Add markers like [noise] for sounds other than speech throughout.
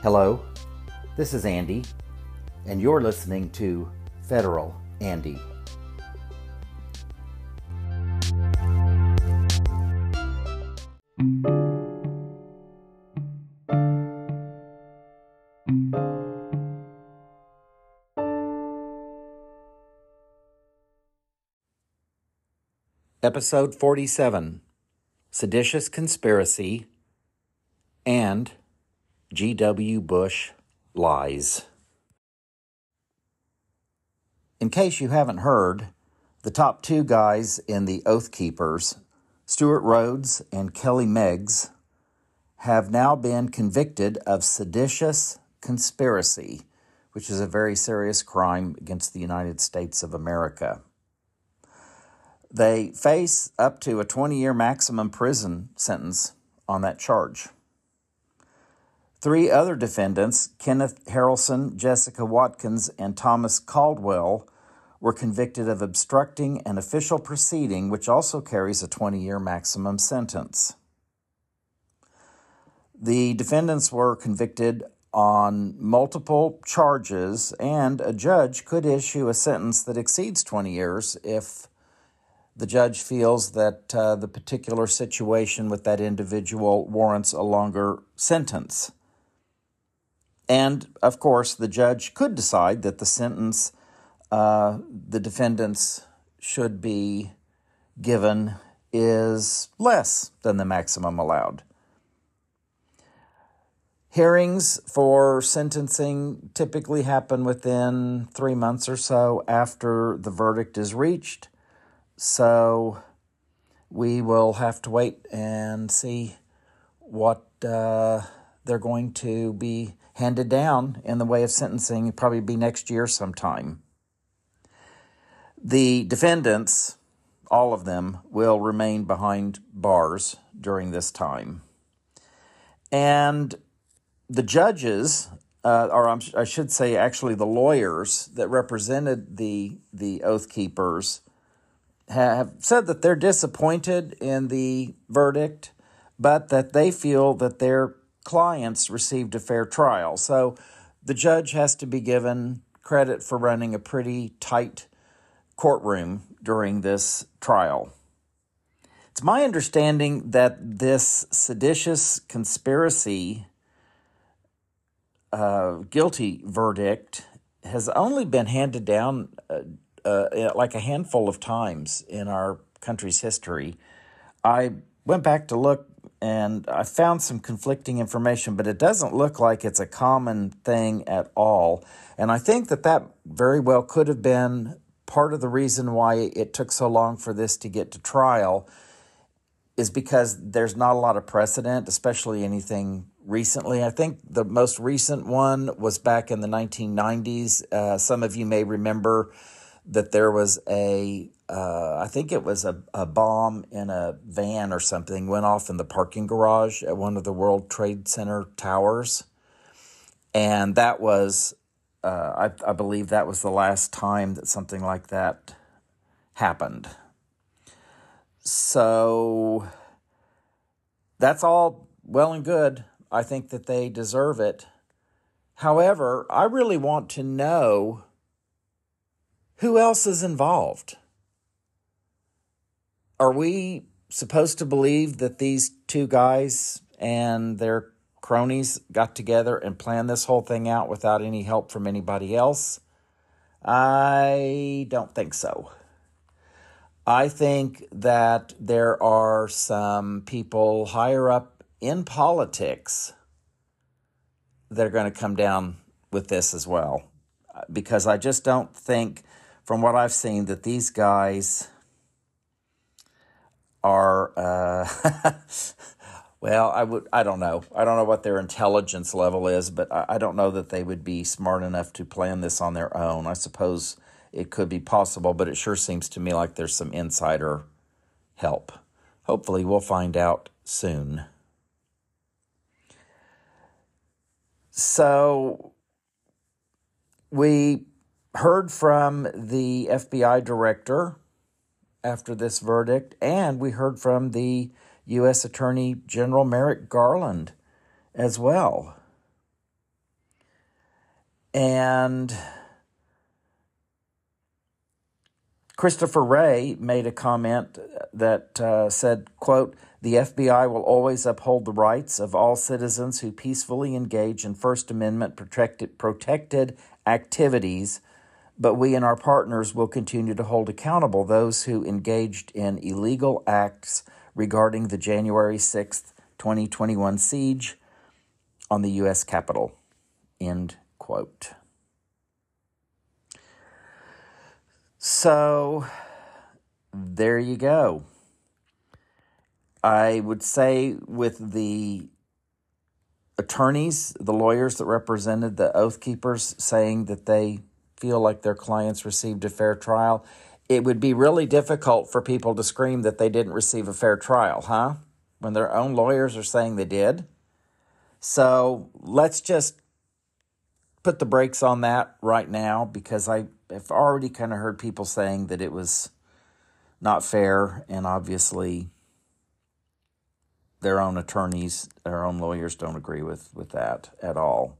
Hello, this is Andy, and you're listening to Federal Andy. Episode 47 Seditious Conspiracy and G.W. Bush Lies. In case you haven't heard, the top two guys in the Oath Keepers, Stewart Rhodes and Kelly Meggs, have now been convicted of seditious conspiracy, which is a very serious crime against the United States of America. They face up to a 20 year maximum prison sentence on that charge. Three other defendants, Kenneth Harrelson, Jessica Watkins, and Thomas Caldwell, were convicted of obstructing an official proceeding, which also carries a 20 year maximum sentence. The defendants were convicted on multiple charges, and a judge could issue a sentence that exceeds 20 years if the judge feels that uh, the particular situation with that individual warrants a longer sentence. And of course, the judge could decide that the sentence uh, the defendants should be given is less than the maximum allowed. Hearings for sentencing typically happen within three months or so after the verdict is reached. So we will have to wait and see what uh, they're going to be handed down in the way of sentencing, probably be next year sometime. The defendants, all of them, will remain behind bars during this time. And the judges, uh, or I should say, actually, the lawyers that represented the, the Oath Keepers, have said that they're disappointed in the verdict, but that they feel that their clients received a fair trial. So the judge has to be given credit for running a pretty tight courtroom during this trial. It's my understanding that this seditious conspiracy uh, guilty verdict has only been handed down uh, uh, like a handful of times in our country's history. I went back to look and I found some conflicting information, but it doesn't look like it's a common thing at all. And I think that that very well could have been part of the reason why it took so long for this to get to trial is because there's not a lot of precedent, especially anything recently. I think the most recent one was back in the 1990s. Uh, some of you may remember that there was a uh, I think it was a, a bomb in a van or something went off in the parking garage at one of the World Trade Center towers. And that was, uh, I, I believe that was the last time that something like that happened. So that's all well and good. I think that they deserve it. However, I really want to know who else is involved? Are we supposed to believe that these two guys and their cronies got together and planned this whole thing out without any help from anybody else? I don't think so. I think that there are some people higher up in politics that are going to come down with this as well. Because I just don't think from what I've seen, that these guys are, uh, [laughs] well, I would, I don't know. I don't know what their intelligence level is, but I, I don't know that they would be smart enough to plan this on their own. I suppose it could be possible, but it sure seems to me like there's some insider help. Hopefully, we'll find out soon. So, we heard from the FBI director after this verdict, and we heard from the U.S. Attorney General Merrick Garland as well. And Christopher Wray made a comment that uh, said, quote, the FBI will always uphold the rights of all citizens who peacefully engage in First Amendment protected, protected activities, but we and our partners will continue to hold accountable those who engaged in illegal acts regarding the January 6th, 2021 siege on the U.S. Capitol. End quote. So there you go. I would say with the attorneys, the lawyers that represented the Oath Keepers saying that they feel like their clients received a fair trial, it would be really difficult for people to scream that they didn't receive a fair trial, huh? When their own lawyers are saying they did. So let's just put the brakes on that right now because I have already kind of heard people saying that it was not fair, and obviously their own attorneys, their own lawyers don't agree with, with that at all.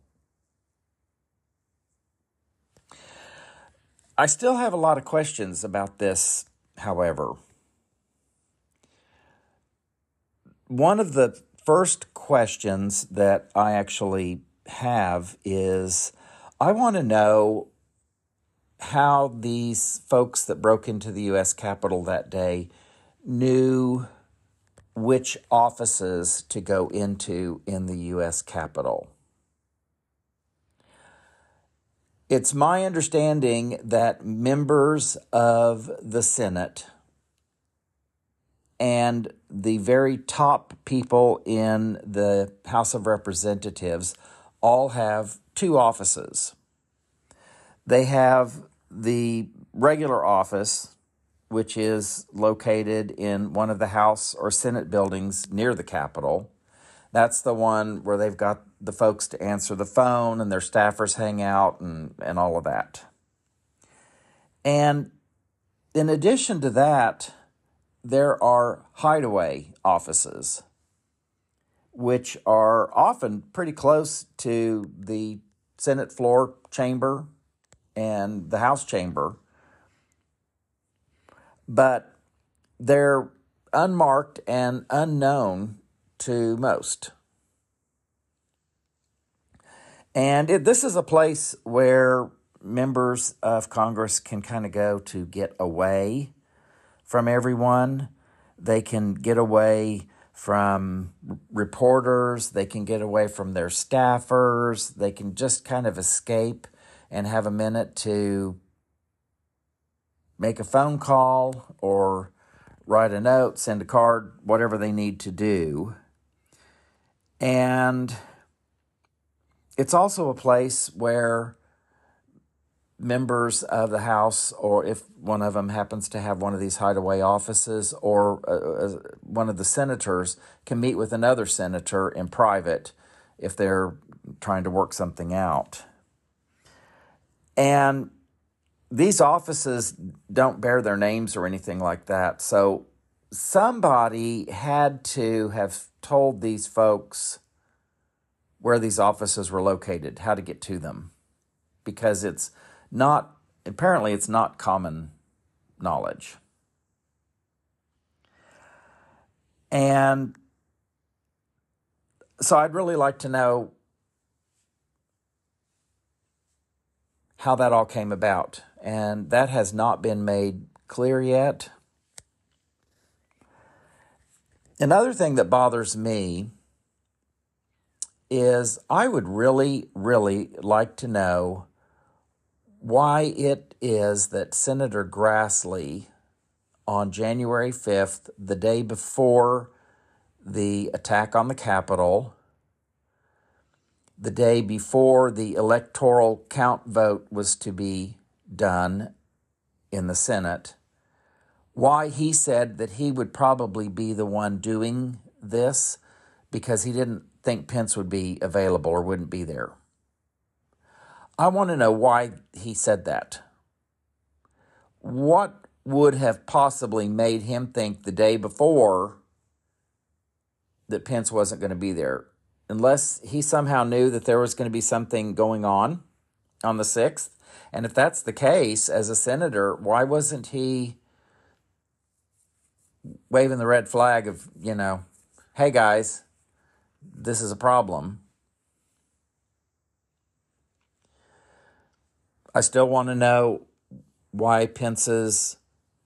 I still have a lot of questions about this, however. One of the first questions that I actually have is I want to know how these folks that broke into the U.S. Capitol that day knew which offices to go into in the U.S. Capitol. It's my understanding that members of the Senate and the very top people in the House of Representatives all have two offices. They have the regular office, which is located in one of the House or Senate buildings near the Capitol. That's the one where they've got the folks to answer the phone and their staffers hang out and, and all of that. And in addition to that, there are hideaway offices, which are often pretty close to the Senate floor chamber and the House chamber, but they're unmarked and unknown to most. And it, this is a place where members of Congress can kind of go to get away from everyone. They can get away from reporters, they can get away from their staffers, they can just kind of escape and have a minute to make a phone call or write a note, send a card, whatever they need to do. And it's also a place where members of the House, or if one of them happens to have one of these hideaway offices, or uh, uh one of the senators can meet with another senator in private if they're trying to work something out. And these offices don't bear their names or anything like that. So somebody had to have told these folks where these offices were located, how to get to them, because it's not, apparently, it's not common knowledge. And so I'd really like to know how that all came about. And that has not been made clear yet. Another thing that bothers me is I would really, really like to know why it is that Senator Grassley on January 5th, the day before the attack on the Capitol, the day before the electoral count vote was to be done in the Senate, why he said that he would probably be the one doing this because he didn't think Pence would be available or wouldn't be there. I want to know why he said that. What would have possibly made him think the day before that Pence wasn't going to be there? unless he somehow knew that there was going to be something going on on the 6th? And if that's the case, as a senator, why wasn't he waving the red flag of, you know, hey guys, this is a problem? I still want to know why Pence's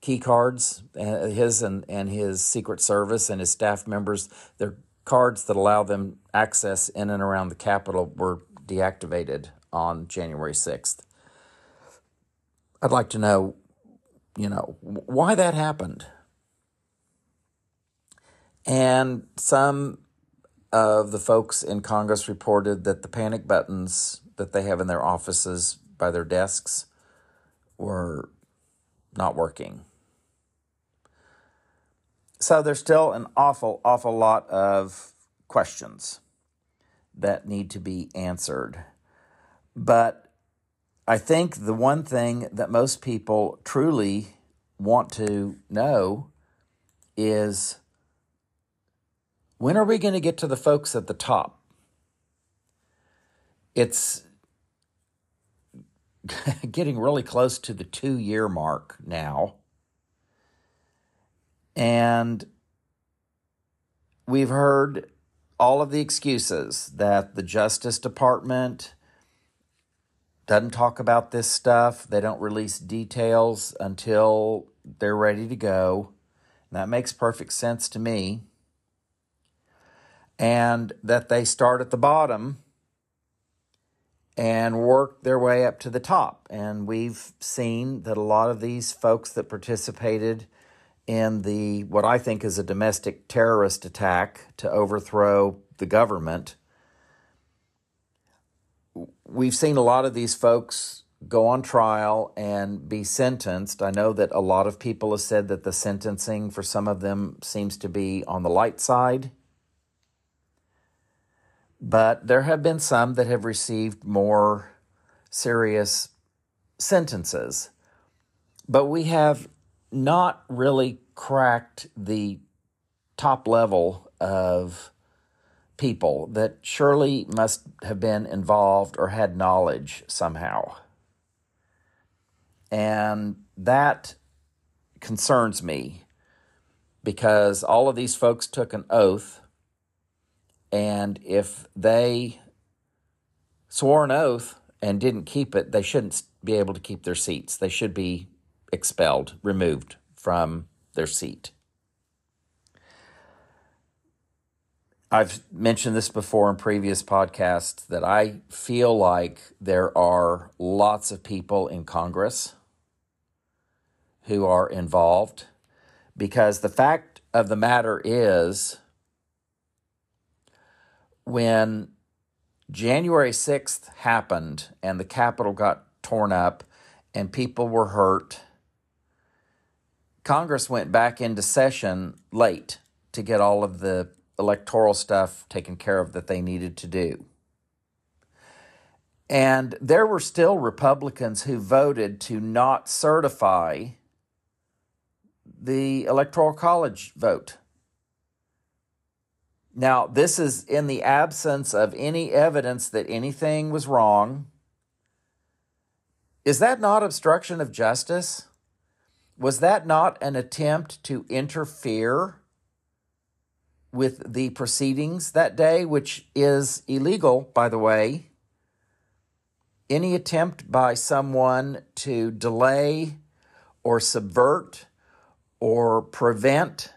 key cards, uh, his and, and his Secret Service and his staff members, their cards that allow them access in and around the Capitol were deactivated on January 6th. I'd like to know, you know, why that happened. And some of the folks in Congress reported that the panic buttons that they have in their offices by their desks were not working. So there's still an awful, awful lot of questions that need to be answered. But I think the one thing that most people truly want to know is when are we going to get to the folks at the top? It's [laughs] getting really close to the two year mark now. And we've heard all of the excuses that the Justice Department doesn't talk about this stuff, they don't release details until they're ready to go. And that makes perfect sense to me. And that they start at the bottom and work their way up to the top. And we've seen that a lot of these folks that participated in the what I think is a domestic terrorist attack to overthrow the government. We've seen a lot of these folks go on trial and be sentenced. I know that a lot of people have said that the sentencing for some of them seems to be on the light side. But there have been some that have received more serious sentences. But we have not really cracked the top level of people that surely must have been involved or had knowledge somehow. And that concerns me because all of these folks took an oath. And if they swore an oath and didn't keep it, they shouldn't be able to keep their seats. They should be expelled, removed from their seat. I've mentioned this before in previous podcasts that I feel like there are lots of people in Congress who are involved because the fact of the matter is when January 6th happened and the Capitol got torn up and people were hurt Congress went back into session late to get all of the electoral stuff taken care of that they needed to do. And there were still Republicans who voted to not certify the Electoral College vote. Now, this is in the absence of any evidence that anything was wrong. Is that not obstruction of justice? Was that not an attempt to interfere with the proceedings that day, which is illegal, by the way? Any attempt by someone to delay or subvert or prevent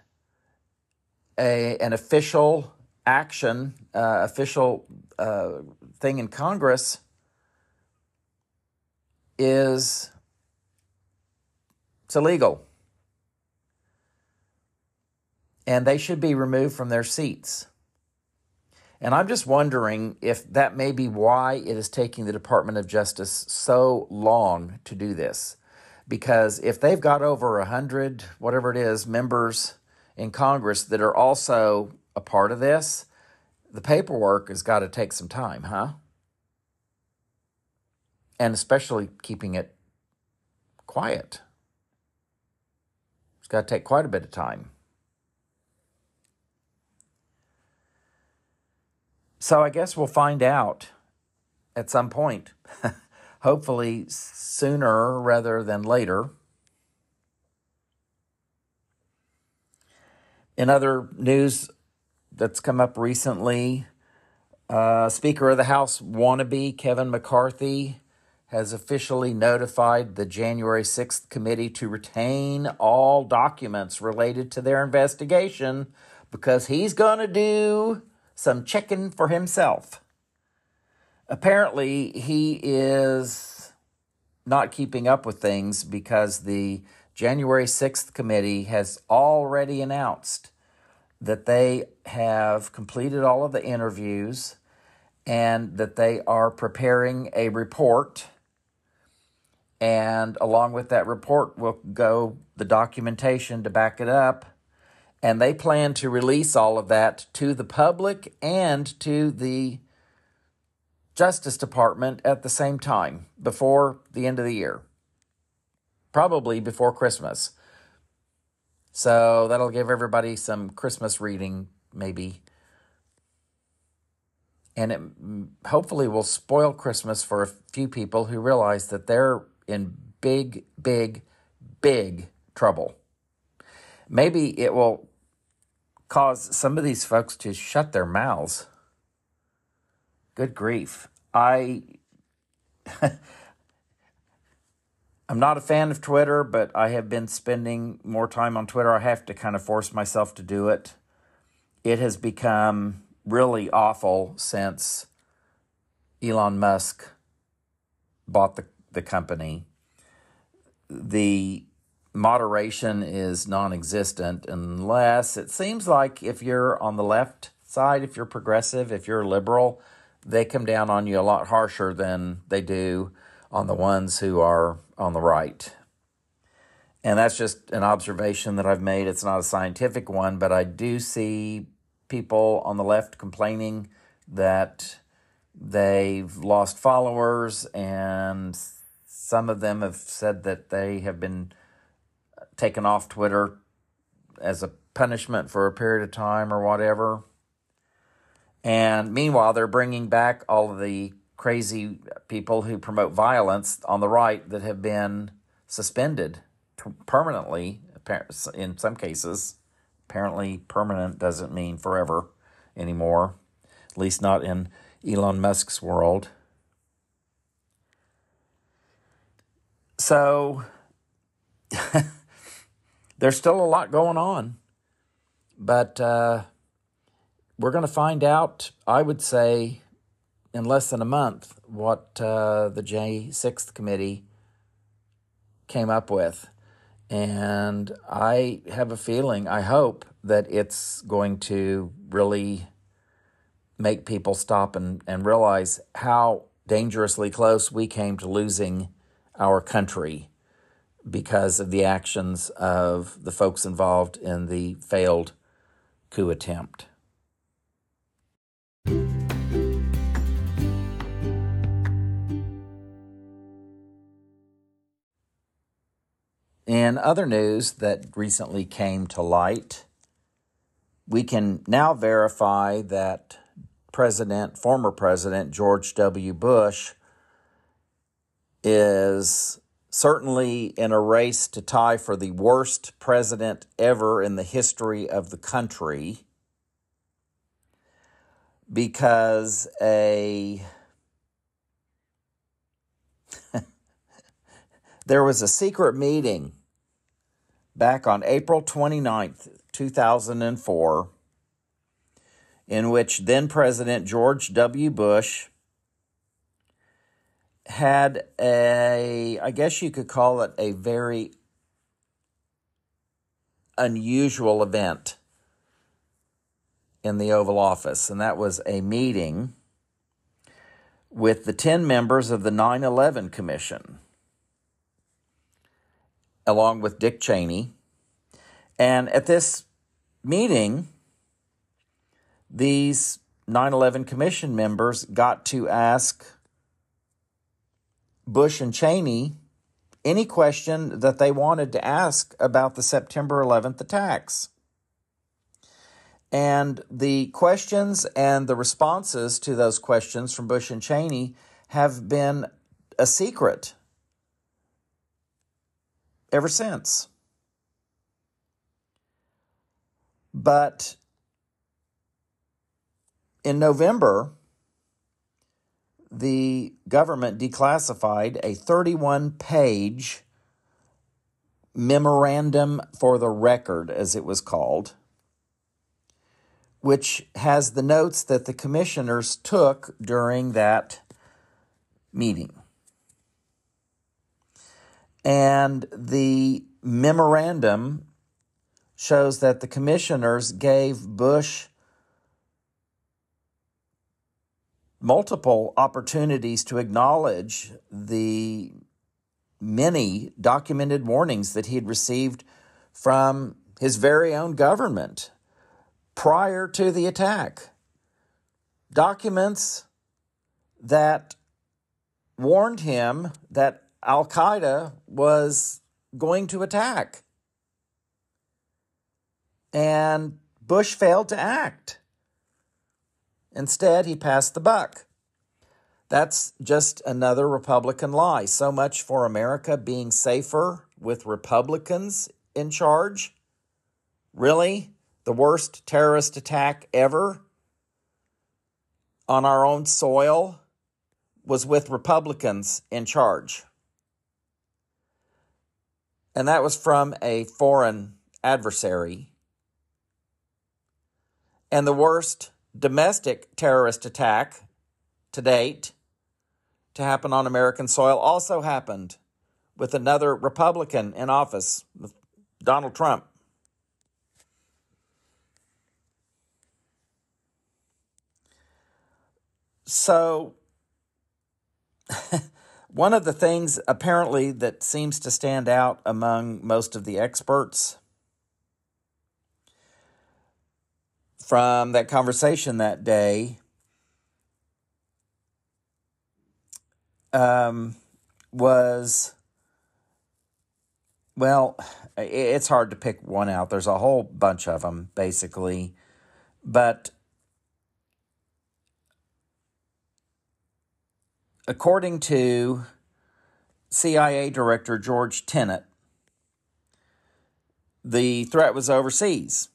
a, an official action, uh, official uh, thing in Congress is it's illegal. And they should be removed from their seats. And I'm just wondering if that may be why it is taking the Department of Justice so long to do this. Because if they've got over 100, whatever it is, members in Congress that are also a part of this, the paperwork has got to take some time, huh? And especially keeping it quiet. It's got to take quite a bit of time. So I guess we'll find out at some point. [laughs] hopefully sooner rather than later. In other news that's come up recently, uh, Speaker of the House wannabe Kevin McCarthy has officially notified the January 6th committee to retain all documents related to their investigation because he's going to do some checking for himself. Apparently, he is not keeping up with things because the January 6th committee has already announced that they have completed all of the interviews and that they are preparing a report and along with that report will go the documentation to back it up. And they plan to release all of that to the public and to the Justice Department at the same time before the end of the year, probably before Christmas. So that'll give everybody some Christmas reading, maybe. And it mm, hopefully will spoil Christmas for a few people who realize that they're in big, big, big trouble. Maybe it will cause some of these folks to shut their mouths. Good grief. I [laughs] I'm not a fan of Twitter, but I have been spending more time on Twitter. I have to kind of force myself to do it. It has become really awful since Elon Musk bought the the company, the moderation is non existent unless it seems like if you're on the left side, if you're progressive, if you're liberal, they come down on you a lot harsher than they do on the ones who are on the right. And that's just an observation that I've made. It's not a scientific one, but I do see people on the left complaining that they've lost followers and some of them have said that they have been taken off Twitter as a punishment for a period of time or whatever. And meanwhile, they're bringing back all of the crazy people who promote violence on the right that have been suspended permanently, in some cases. Apparently, permanent doesn't mean forever anymore, at least not in Elon Musk's world. So [laughs] there's still a lot going on, but uh, we're going to find out, I would say, in less than a month, what uh, the J6th committee came up with. And I have a feeling, I hope, that it's going to really make people stop and, and realize how dangerously close we came to losing our country because of the actions of the folks involved in the failed coup attempt. In other news that recently came to light, we can now verify that President, former President George W. Bush is certainly in a race to tie for the worst president ever in the history of the country because a [laughs] there was a secret meeting back on April 29th, 2004 in which then President George W. Bush had a, I guess you could call it a very unusual event in the Oval Office, and that was a meeting with the 10 members of the 9 11 Commission, along with Dick Cheney. And at this meeting, these 9 11 Commission members got to ask Bush and Cheney any question that they wanted to ask about the September 11th attacks. And the questions and the responses to those questions from Bush and Cheney have been a secret ever since. But in November, the government declassified a 31 page memorandum for the record, as it was called, which has the notes that the commissioners took during that meeting. And the memorandum shows that the commissioners gave Bush multiple opportunities to acknowledge the many documented warnings that he had received from his very own government prior to the attack. Documents that warned him that Al Qaeda was going to attack. And Bush failed to act. Instead, he passed the buck. That's just another Republican lie. So much for America being safer with Republicans in charge. Really? The worst terrorist attack ever on our own soil was with Republicans in charge. And that was from a foreign adversary. And the worst domestic terrorist attack to date to happen on American soil also happened with another Republican in office, Donald Trump. So, [laughs] one of the things apparently that seems to stand out among most of the experts from that conversation that day um, was well, it's hard to pick one out. There's a whole bunch of them, basically. But according to CIA Director George Tenet, the threat was overseas.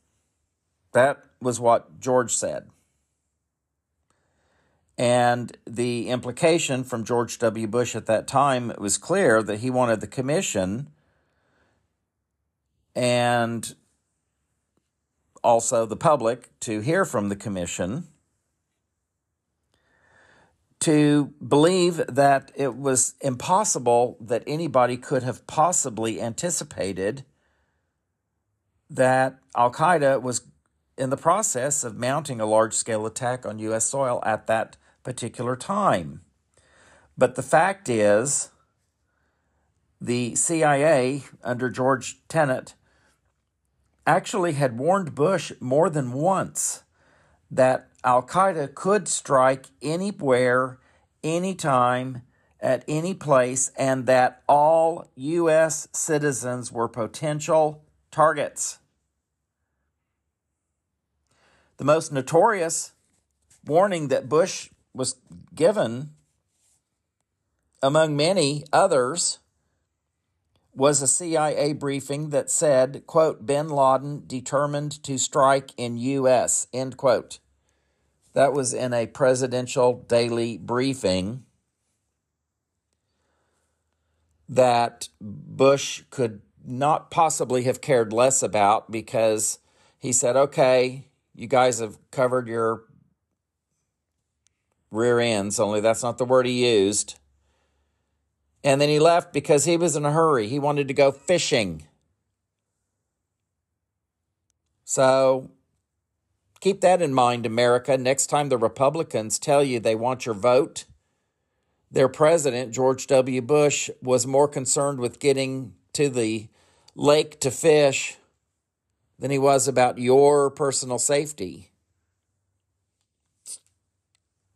That was what George said. And the implication from George W. Bush at that time it was clear that he wanted the commission and also the public to hear from the commission to believe that it was impossible that anybody could have possibly anticipated that Al Qaeda was in the process of mounting a large scale attack on U.S. soil at that particular time. But the fact is, the CIA under George Tenet actually had warned Bush more than once that Al Qaeda could strike anywhere, anytime, at any place, and that all U.S. citizens were potential targets. The most notorious warning that Bush was given, among many others, was a CIA briefing that said, quote, bin Laden determined to strike in U.S., end quote. That was in a presidential daily briefing that Bush could not possibly have cared less about because he said, okay, you guys have covered your rear ends, only that's not the word he used. And then he left because he was in a hurry. He wanted to go fishing. So keep that in mind, America. Next time the Republicans tell you they want your vote, their president, George W. Bush, was more concerned with getting to the lake to fish than he was about your personal safety.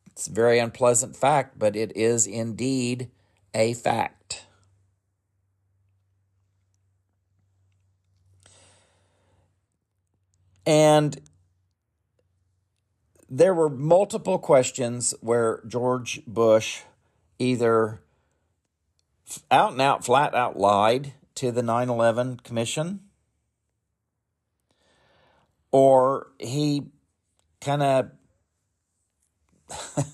It's a very unpleasant fact, but it is indeed a fact. And there were multiple questions where George Bush either out and out, flat out lied to the 9 11 Commission, or he kind of [laughs]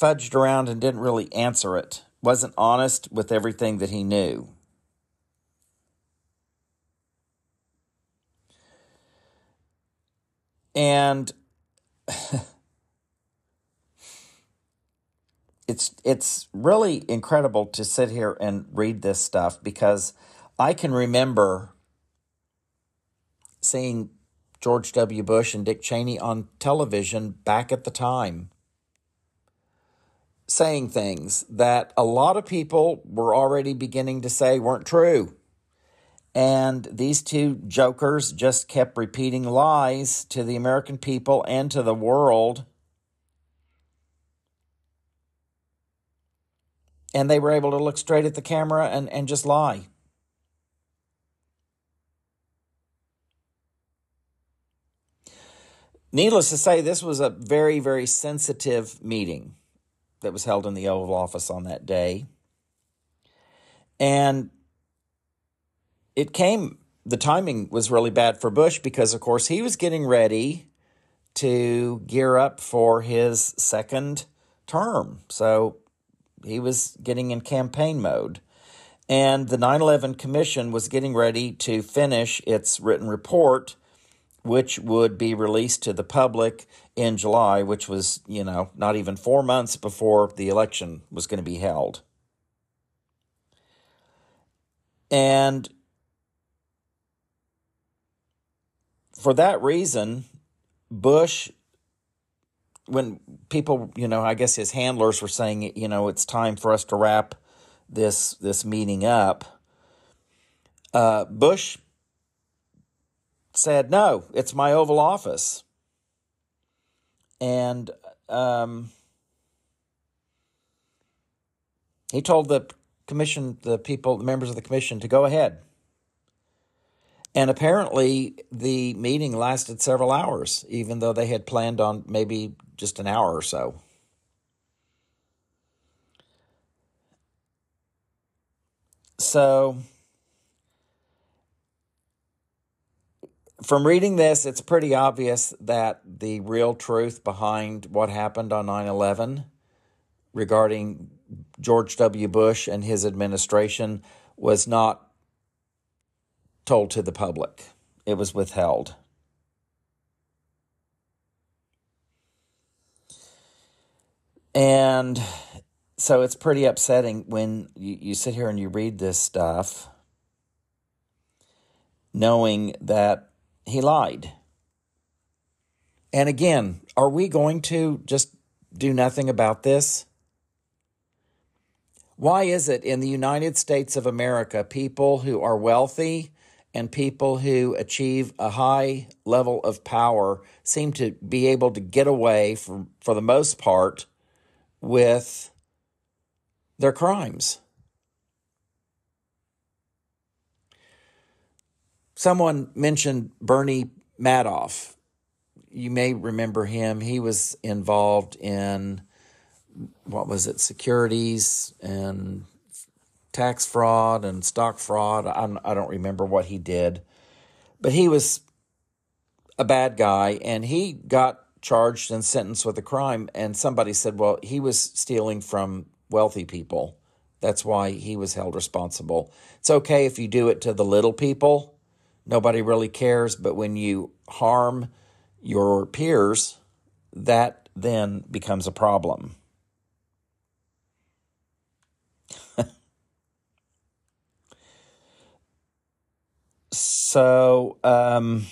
fudged around and didn't really answer it, wasn't honest with everything that he knew. And [laughs] it's it's really incredible to sit here and read this stuff because I can remember seeing George W. Bush and Dick Cheney on television back at the time saying things that a lot of people were already beginning to say weren't true. And these two jokers just kept repeating lies to the American people and to the world and they were able to look straight at the camera and, and just lie. Needless to say, this was a very, very sensitive meeting that was held in the Oval Office on that day. And it came, the timing was really bad for Bush because, of course, he was getting ready to gear up for his second term. So he was getting in campaign mode. And the 9 11 Commission was getting ready to finish its written report, which would be released to the public in July, which was, you know, not even four months before the election was going to be held. And for that reason, Bush when people, you know, I guess his handlers were saying, you know, it's time for us to wrap this this meeting up. Uh, Bush said, "No, it's my Oval Office," and um, he told the commission, the people, the members of the commission, to go ahead. And apparently, the meeting lasted several hours, even though they had planned on maybe just an hour or so. So, from reading this, it's pretty obvious that the real truth behind what happened on 9 11 regarding George W. Bush and his administration was not told to the public, it was withheld. And so it's pretty upsetting when you, you sit here and you read this stuff knowing that he lied. And again, are we going to just do nothing about this? Why is it in the United States of America, people who are wealthy and people who achieve a high level of power seem to be able to get away, for, for the most part, with their crimes. Someone mentioned Bernie Madoff. You may remember him. He was involved in what was it, securities and tax fraud and stock fraud. I'm, I don't remember what he did, but he was a bad guy and he got charged and sentenced with a crime. And somebody said, well, he was stealing from wealthy people. That's why he was held responsible. It's okay if you do it to the little people, nobody really cares. But when you harm your peers, that then becomes a problem. So, um,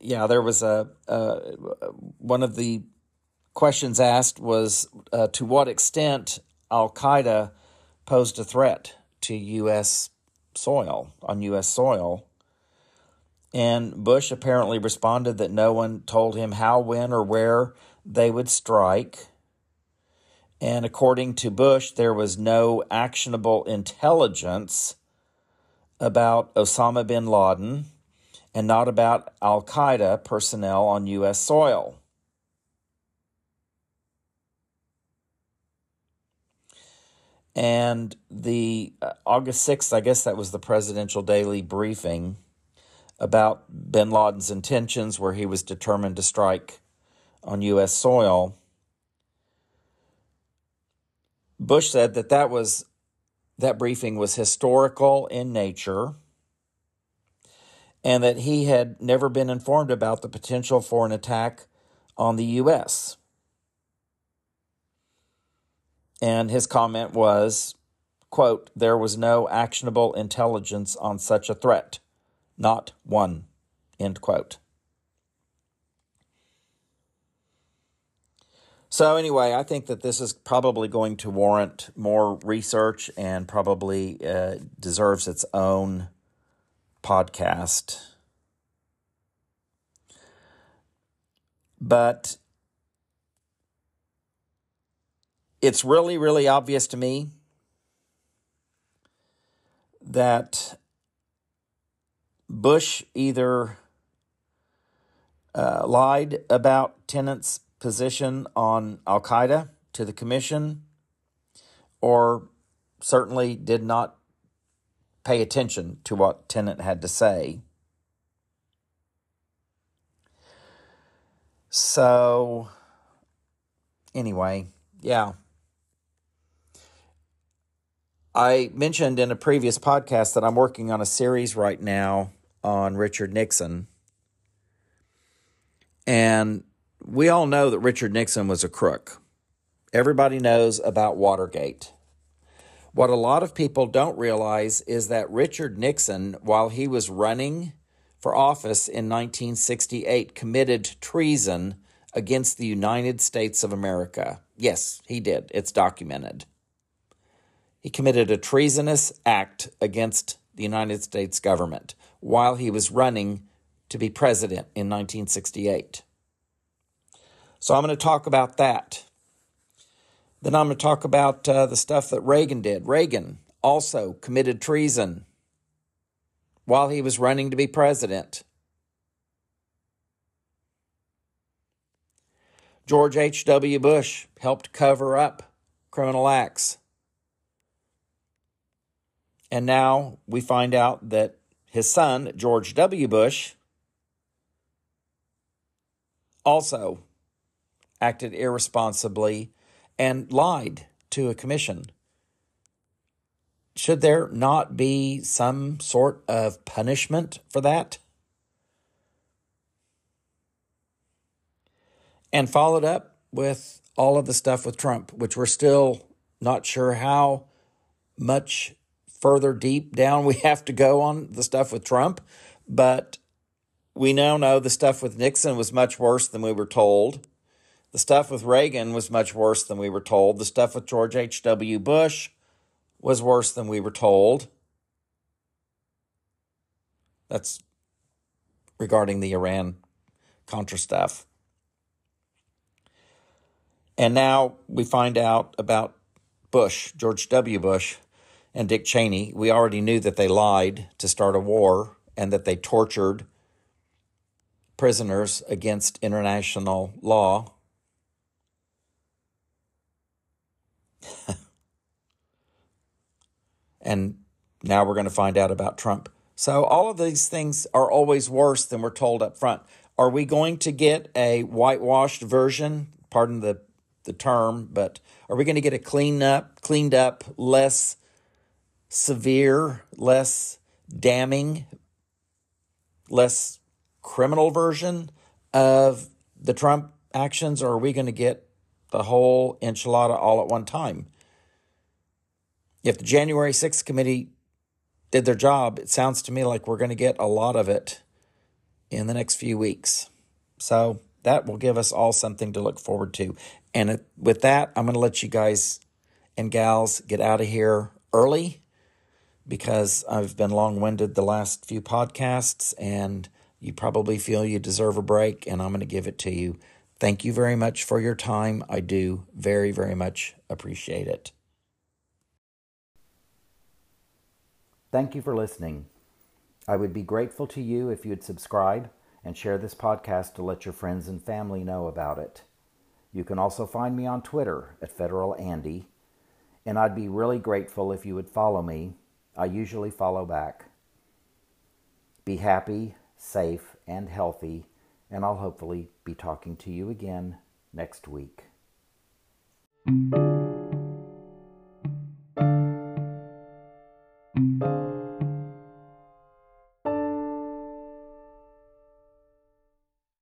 yeah, there was a uh, one of the questions asked was uh, to what extent Al Qaeda posed a threat to U.S. soil on U.S. soil. And Bush apparently responded that no one told him how, when, or where they would strike. And according to Bush, there was no actionable intelligence about Osama bin Laden and not about Al Qaeda personnel on U.S. soil. And the uh, August 6th, I guess that was the presidential daily briefing about bin Laden's intentions, where he was determined to strike on U.S. soil. Bush said that that was that briefing was historical in nature and that he had never been informed about the potential for an attack on the U.S. And his comment was, quote, there was no actionable intelligence on such a threat. Not one, end quote. So, anyway, I think that this is probably going to warrant more research and probably uh, deserves its own podcast. But it's really, really obvious to me that Bush either uh, lied about Tenet's position on Al Qaeda to the commission, or certainly did not pay attention to what Tenet had to say. So, anyway, yeah. I mentioned in a previous podcast that I'm working on a series right now on Richard Nixon. And we all know that Richard Nixon was a crook. Everybody knows about Watergate. What a lot of people don't realize is that Richard Nixon, while he was running for office in 1968, committed treason against the United States of America. Yes, he did. It's documented. He committed a treasonous act against the United States government while he was running to be president in 1968. So I'm going to talk about that. Then I'm going to talk about uh, the stuff that Reagan did. Reagan also committed treason while he was running to be president. George H.W. Bush helped cover up criminal acts. And now we find out that his son, George W. Bush, also acted irresponsibly and lied to a commission. Should there not be some sort of punishment for that? And followed up with all of the stuff with Trump, which we're still not sure how much further deep down we [laughs] have to go on the stuff with Trump. But we now know the stuff with Nixon was much worse than we were told. The stuff with Reagan was much worse than we were told. The stuff with George H.W. Bush was worse than we were told. That's regarding the Iran Contra stuff. And now we find out about Bush, George W. Bush, and Dick Cheney. We already knew that they lied to start a war and that they tortured prisoners against international law [laughs] and now we're going to find out about Trump. So all of these things are always worse than we're told up front. Are we going to get a whitewashed version? Pardon the the term, but are we going to get a cleaned up, cleaned up, less severe, less damning, less criminal version of the Trump actions, or are we going to get the whole enchilada all at one time. If the January 6th committee did their job, it sounds to me like we're going to get a lot of it in the next few weeks. So that will give us all something to look forward to. And with that, I'm going to let you guys and gals get out of here early because I've been long winded the last few podcasts and you probably feel you deserve a break, and I'm going to give it to you. Thank you very much for your time. I do very, very much appreciate it. Thank you for listening. I would be grateful to you if you'd subscribe and share this podcast to let your friends and family know about it. You can also find me on Twitter at Federal Andy, and I'd be really grateful if you would follow me. I usually follow back. Be happy, safe, and healthy, and I'll hopefully be talking to you again next week.